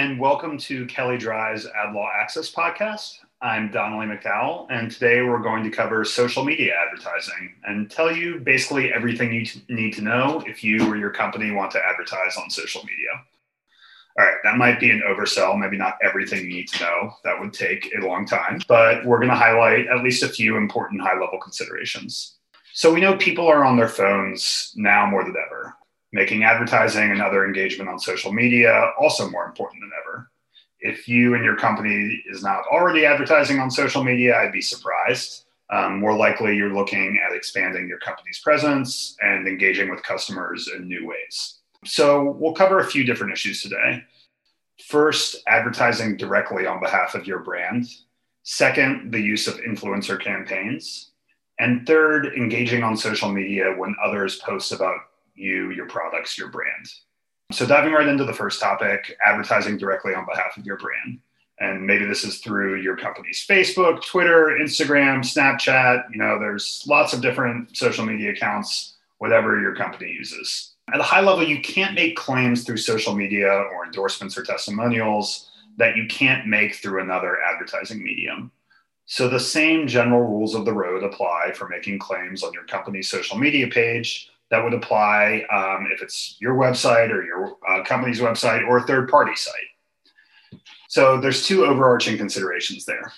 and welcome to Kelley Drye's Ad Law Access podcast. I'm Donnelly McDowell, and today we're going to cover social media advertising and tell you basically everything you need to know if you or your company want to advertise on social media. All right, that might be an oversell, maybe not everything you need to know. That would take a long time, but we're going to highlight at least a few important high level considerations. So we know people are on their phones now more than ever making advertising and other engagement on social media also more important than ever. If you and your company is not already advertising on social media, I'd be surprised. Um, more likely, you're looking at expanding your company's presence and engaging with customers in new ways. So, we'll cover a few different issues today. First, advertising directly on behalf of your brand. Second, the use of influencer campaigns. And third, engaging on social media when others post about you, your products, your brand. So, diving right into the first topic advertising directly on behalf of your brand. And maybe this is through your company's Facebook, Twitter, Instagram, Snapchat. You know, there's lots of different social media accounts, whatever your company uses. At a high level, you can't make claims through social media or endorsements or testimonials that you can't make through another advertising medium. So the same general rules of the road apply for making claims on your company's social media page that would apply um, if it's your website or your uh, company's website or a third party site. So there's two overarching considerations there.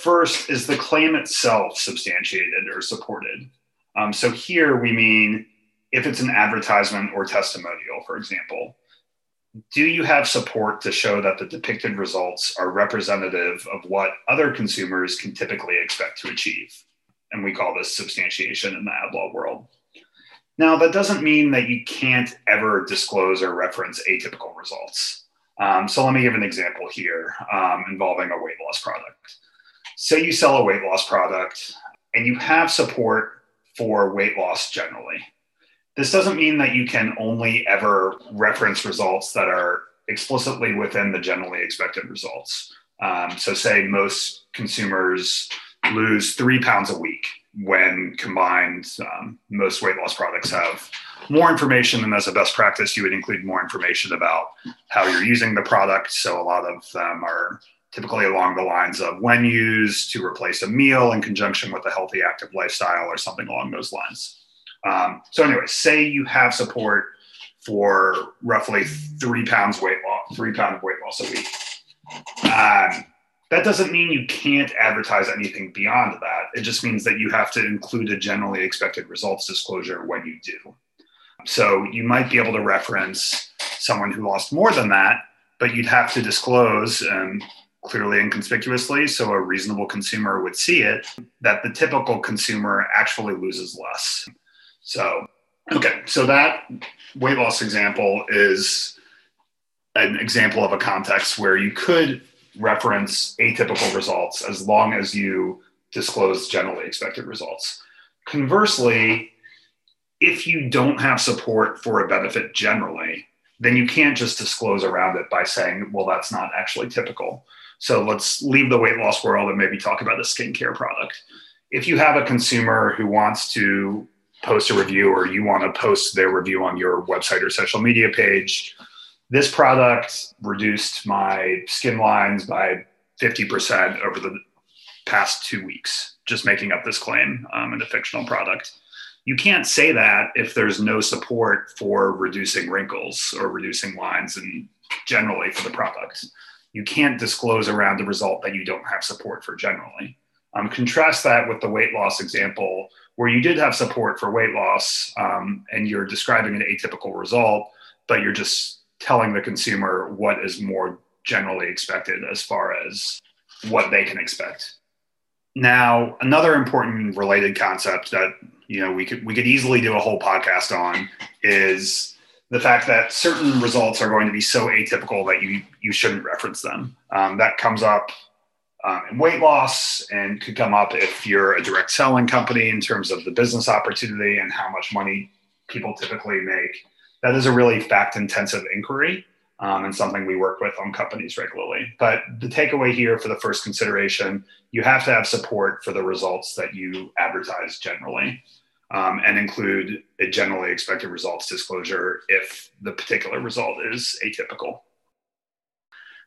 First, is the claim itself substantiated or supported? Um, so here we mean if it's an advertisement or testimonial, for example, do you have support to show that the depicted results are representative of what other consumers can typically expect to achieve? And we call this substantiation in the ad law world. Now, that doesn't mean that you can't ever disclose or reference atypical results. Um, so let me give an example here um, involving a weight loss product. Say you sell a weight loss product and you have support for weight loss generally. This doesn't mean that you can only ever reference results that are explicitly within the generally expected results. Um, so, say most consumers lose three pounds a week when combined, um, most weight loss products have more information. And as a best practice, you would include more information about how you're using the product. So a lot of them are typically along the lines of when used to replace a meal in conjunction with a healthy, active lifestyle or something along those lines. Um, so, anyway, say you have support for roughly three pounds weight loss, three pound weight loss a week. Um, that doesn't mean you can't advertise anything beyond that. It just means that you have to include a generally expected results disclosure when you do. So you might be able to reference someone who lost more than that, but you'd have to disclose um, clearly and conspicuously so a reasonable consumer would see it that the typical consumer actually loses less. So, okay, so that weight loss example is an example of a context where you could reference atypical results as long as you disclose generally expected results. Conversely, if you don't have support for a benefit generally, then you can't just disclose around it by saying, well, that's not actually typical. So let's leave the weight loss world and maybe talk about a skincare product. If you have a consumer who wants to post a review or you want to post their review on your website or social media page, this product reduced my skin lines by 50% over the past two weeks, just making up this claim um, in a fictional product. You can't say that if there's no support for reducing wrinkles or reducing lines and generally for the product. You can't disclose around the result that you don't have support for generally. Um, contrast that with the weight loss example, where you did have support for weight loss um, and you're describing an atypical result, but you're just telling the consumer what is more generally expected as far as what they can expect. Now, another important related concept that you know we could we could easily do a whole podcast on is the fact that certain results are going to be so atypical that you you shouldn't reference them. Um, that comes up um, in weight loss and could come up if you're a direct selling company in terms of the business opportunity and how much money people typically make that is a really fact intensive inquiry um, and something we work with on companies regularly. But the takeaway here for the first consideration, you have to have support for the results that you advertise generally um, and include a generally expected results disclosure if the particular result is atypical.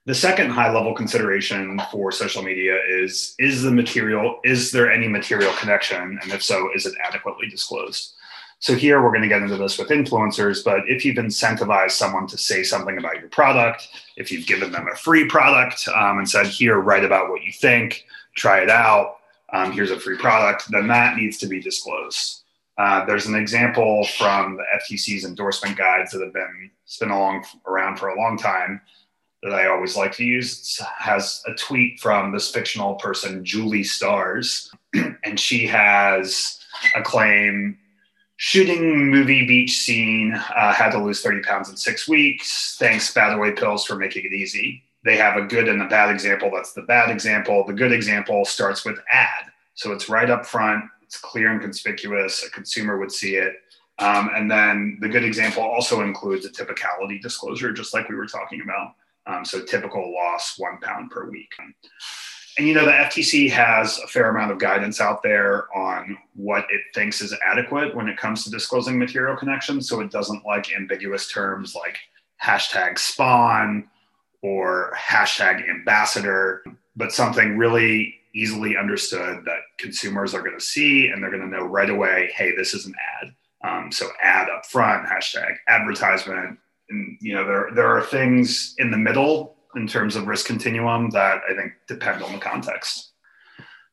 The second high level consideration for social media is is the material, is there any material connection? And if so, is it adequately disclosed? So here we're going to get into this with influencers, but if you've incentivized someone to say something about your product, if you've given them a free product um, and said, here, write about what you think, try it out, um, here's a free product, then that needs to be disclosed. Uh, there's an example from the FTC's endorsement guides that have been been along around for a long time that I always like to use. It has a tweet from this fictional person, Julie Stars, and she has a claim shooting movie beach scene uh, had to lose 30 pounds in six weeks. Thanks Fat-away pills for making it easy. They have a good and a bad example. That's the bad example. The good example starts with ad. So it's right up front. It's clear and conspicuous. A consumer would see it. Um, and then the good example also includes a typicality disclosure just like we were talking about. Um, so typical loss one pound per week and you know the FTC has a fair amount of guidance out there on what it thinks is adequate when it comes to disclosing material connections. So it doesn't like ambiguous terms like hashtag spon or hashtag ambassador, but something really easily understood that consumers are going to see and they're going to know right away, hey, this is an ad. Um, so ad up front, hashtag advertisement. And you know, there there are things in the middle in terms of risk continuum that I think depend on the context.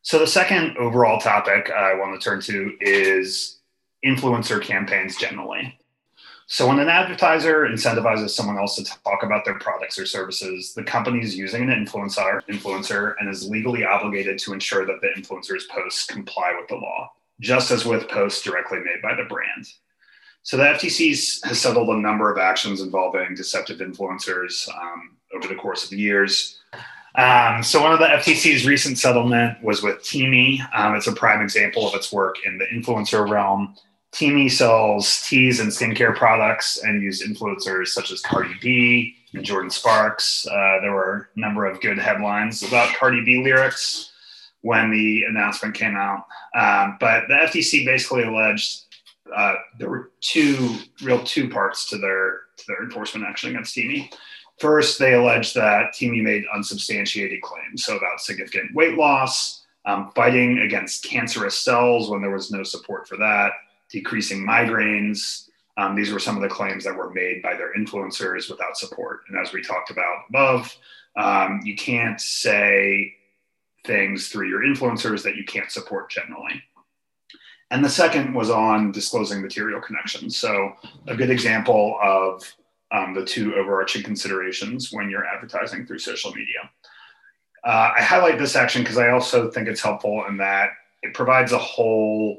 So the second overall topic I want to turn to is influencer campaigns generally. So when an advertiser incentivizes someone else to talk about their products or services, the company is using an influencer, influencer and is legally obligated to ensure that the influencer's posts comply with the law, just as with posts directly made by the brand. So the FTC has settled a number of actions involving deceptive influencers. Um, over the course of the years. Um, so one of the FTC's recent settlement was with Teami. Um, it's a prime example of its work in the influencer realm. Teami sells teas and skincare products and used influencers such as Cardi B and Jordin Sparks. Uh, there were a number of good headlines about Cardi B lyrics when the announcement came out. Um, but the FTC basically alleged uh, there were two real two parts to their to their enforcement action against Teami. First, they allege that Teami made unsubstantiated claims, so about significant weight loss, um, fighting against cancerous cells when there was no support for that, decreasing migraines. Um, these were some of the claims that were made by their influencers without support. And as we talked about above, um, you can't say things through your influencers that you can't support generally. And the second was on disclosing material connections. So, a good example of um, the two overarching considerations when you're advertising through social media. Uh, I highlight this action because I also think it's helpful in that it provides a whole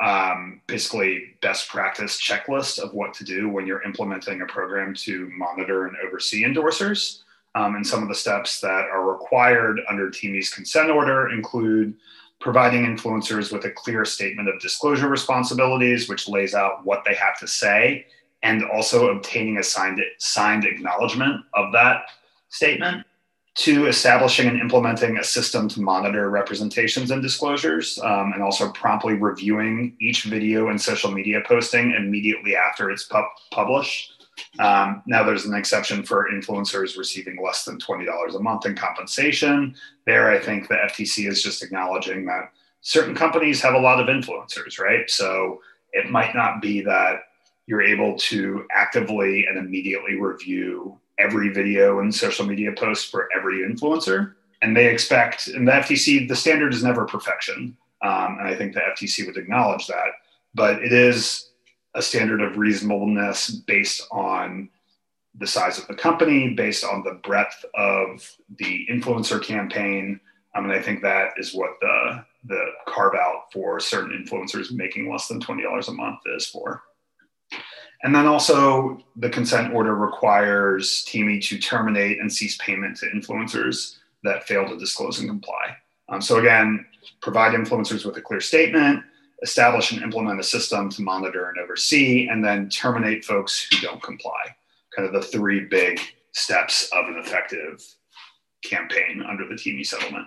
um, basically best practice checklist of what to do when you're implementing a program to monitor and oversee endorsers. Um, and some of the steps that are required under Teami's consent order include providing influencers with a clear statement of disclosure responsibilities, which lays out what they have to say and also obtaining a signed, signed acknowledgement of that statement to establishing and implementing a system to monitor representations and disclosures, um, and also promptly reviewing each video and social media posting immediately after it's pu- published. Um, now, there's an exception for influencers receiving less than $20 a month in compensation. There, I think the FTC is just acknowledging that certain companies have a lot of influencers, right? So it might not be that you're able to actively and immediately review every video and social media post for every influencer. And they expect, and the FTC, the standard is never perfection. Um, and I think the FTC would acknowledge that. But it is a standard of reasonableness based on the size of the company, based on the breadth of the influencer campaign. Um, and I think that is what the, the carve out for certain influencers making less than $20 a month is for. And then also, the consent order requires Teami to terminate and cease payment to influencers that fail to disclose and comply. Um, so, again, provide influencers with a clear statement, establish and implement a system to monitor and oversee, and then terminate folks who don't comply. Kind of the three big steps of an effective campaign under the Teami settlement.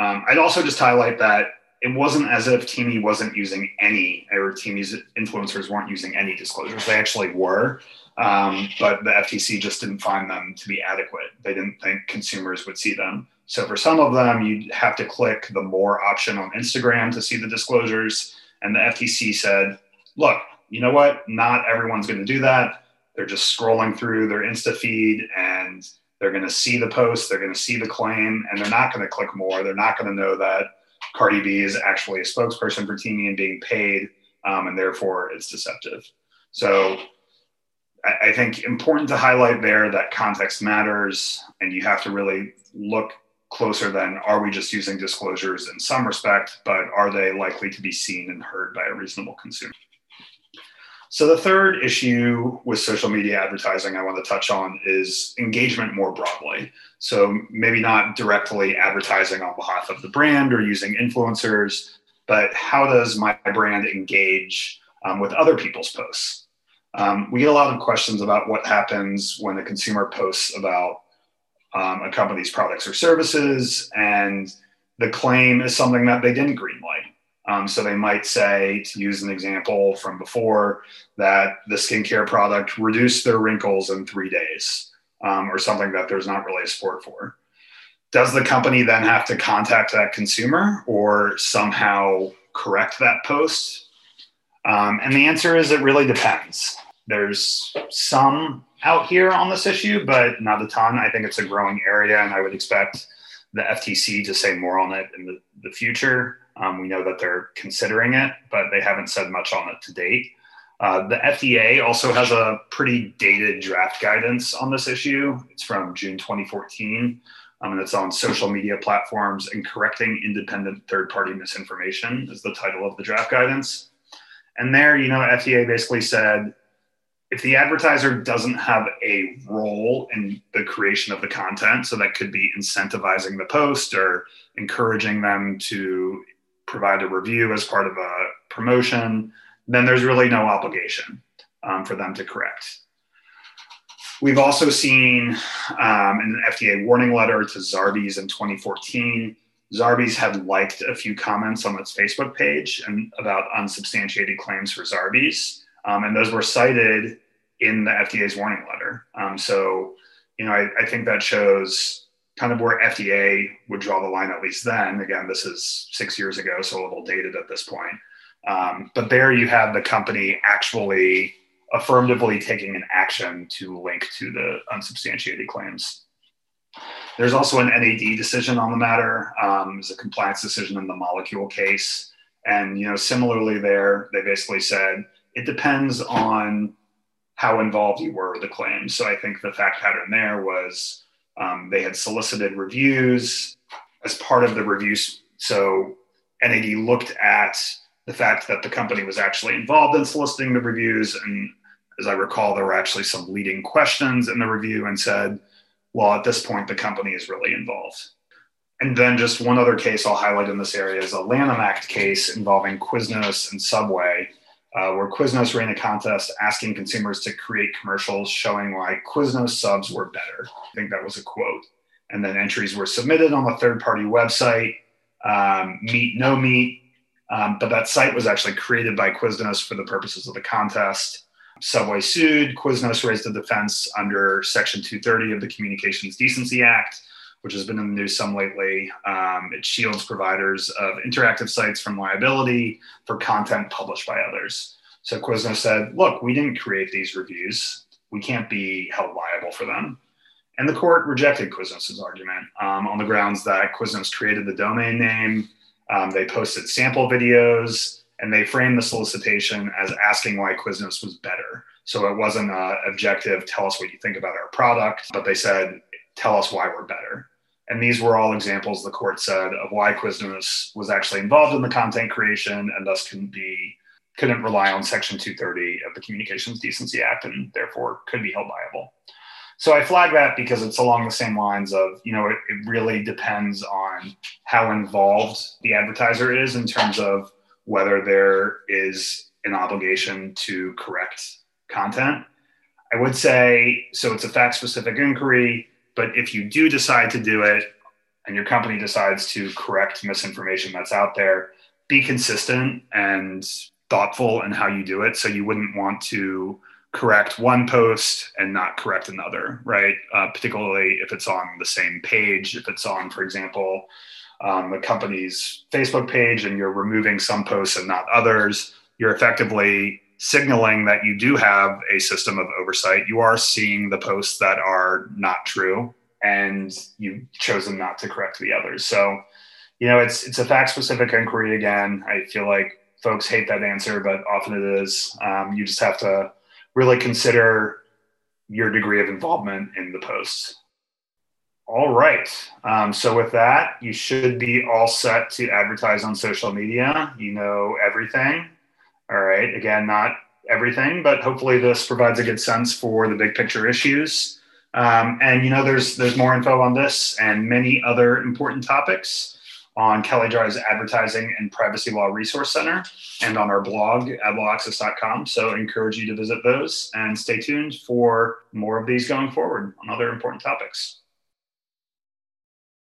Um, I'd also just highlight that it wasn't as if Teami wasn't using any, or Teami's influencers weren't using any disclosures. They actually were. Um, but the FTC just didn't find them to be adequate. They didn't think consumers would see them. So for some of them, you'd have to click the more option on Instagram to see the disclosures. And the FTC said, look, you know what? Not everyone's going to do that. They're just scrolling through their Insta feed and they're going to see the post, they're going to see the claim, and they're not going to click more. They're not going to know that Cardi B is actually a spokesperson for Teami and being paid, um, and therefore it's deceptive. So I, I think important to highlight there that context matters, and you have to really look closer than are we just using disclosures in some respect, but are they likely to be seen and heard by a reasonable consumer? So, the third issue with social media advertising I want to touch on is engagement more broadly. So, maybe not directly advertising on behalf of the brand or using influencers, but how does my brand engage um, with other people's posts? Um, we get a lot of questions about what happens when a consumer posts about um, a company's products or services, and the claim is something that they didn't greenlight. Um, so they might say, to use an example from before, that the skincare product reduced their wrinkles in three days, um, or something that there's not really a support for. Does the company then have to contact that consumer or somehow correct that post? Um, and the answer is it really depends. There's some out here on this issue, but not a ton. I think it's a growing area, and I would expect the FTC to say more on it in the, the future. Um, we know that they're considering it, but they haven't said much on it to date. Uh, the FDA also has a pretty dated draft guidance on this issue. It's from June 2014, um, and it's on social media platforms and correcting independent third party misinformation, is the title of the draft guidance. And there, you know, FDA basically said if the advertiser doesn't have a role in the creation of the content, so that could be incentivizing the post or encouraging them to provide a review as part of a promotion, then there's really no obligation um, for them to correct. We've also seen um, an FDA warning letter to Zarbee's in 2014. Zarbee's had liked a few comments on its Facebook page and about unsubstantiated claims for Zarbee's, um, and those were cited in the FDA's warning letter. Um, so, you know, I, I think that shows kind of where FDA would draw the line, at least then. Again, this is six years ago, so a little dated at this point. Um, but there you have the company actually affirmatively taking an action to link to the unsubstantiated claims. There's also an NAD decision on the matter. Um, it's a compliance decision in the Molekule case. And you know, similarly there, they basically said it depends on how involved you were with the claim. So I think the fact pattern there was um, they had solicited reviews as part of the reviews. So NAD looked at the fact that the company was actually involved in soliciting the reviews. And as I recall, there were actually some leading questions in the review and said, well, at this point, the company is really involved. And then just one other case I'll highlight in this area is a Lanham Act case involving Quiznos and Subway uh, where Quiznos ran a contest asking consumers to create commercials showing why Quiznos subs were better. I think that was a quote. And then entries were submitted on a third party website, um, Meat No Meat. Um, but that site was actually created by Quiznos for the purposes of the contest. Subway sued. Quiznos raised a defense under Section 230 of the Communications Decency Act which has been in the news some lately. Um, it shields providers of interactive sites from liability for content published by others. So Quiznos said, look, we didn't create these reviews. We can't be held liable for them. And the court rejected Quiznos' argument um, on the grounds that Quiznos created the domain name, um, they posted sample videos, and they framed the solicitation as asking why Quiznos was better. So it wasn't an objective, tell us what you think about our product, but they said, tell us why we're better. And these were all examples, the court said, of why Quiznos was actually involved in the content creation and thus couldn't be couldn't rely on Section 230 of the Communications Decency Act and therefore could be held liable. So I flag that because it's along the same lines of, you know, it, it really depends on how involved the advertiser is in terms of whether there is an obligation to correct content. I would say, so it's a fact specific inquiry but if you do decide to do it and your company decides to correct misinformation that's out there, be consistent and thoughtful in how you do it. So you wouldn't want to correct one post and not correct another, right? Uh, particularly if it's on the same page, if it's on, for example, um, the company's Facebook page and you're removing some posts and not others, you're effectively signaling that you do have a system of oversight. You are seeing the posts that are not true and you've chosen not to correct the others. So, you know, it's it's a fact specific inquiry again. I feel like folks hate that answer, but often it is. Um, you just have to really consider your degree of involvement in the post. All right. Um, so with that, you should be all set to advertise on social media. You know everything. All right. Again, not everything, but hopefully this provides a good sense for the big picture issues. Um, and you know, there's there's more info on this and many other important topics on Kelley Drye's Advertising and Privacy Law Resource Center and on our blog, adlawaccess.com. So I encourage you to visit those and stay tuned for more of these going forward on other important topics.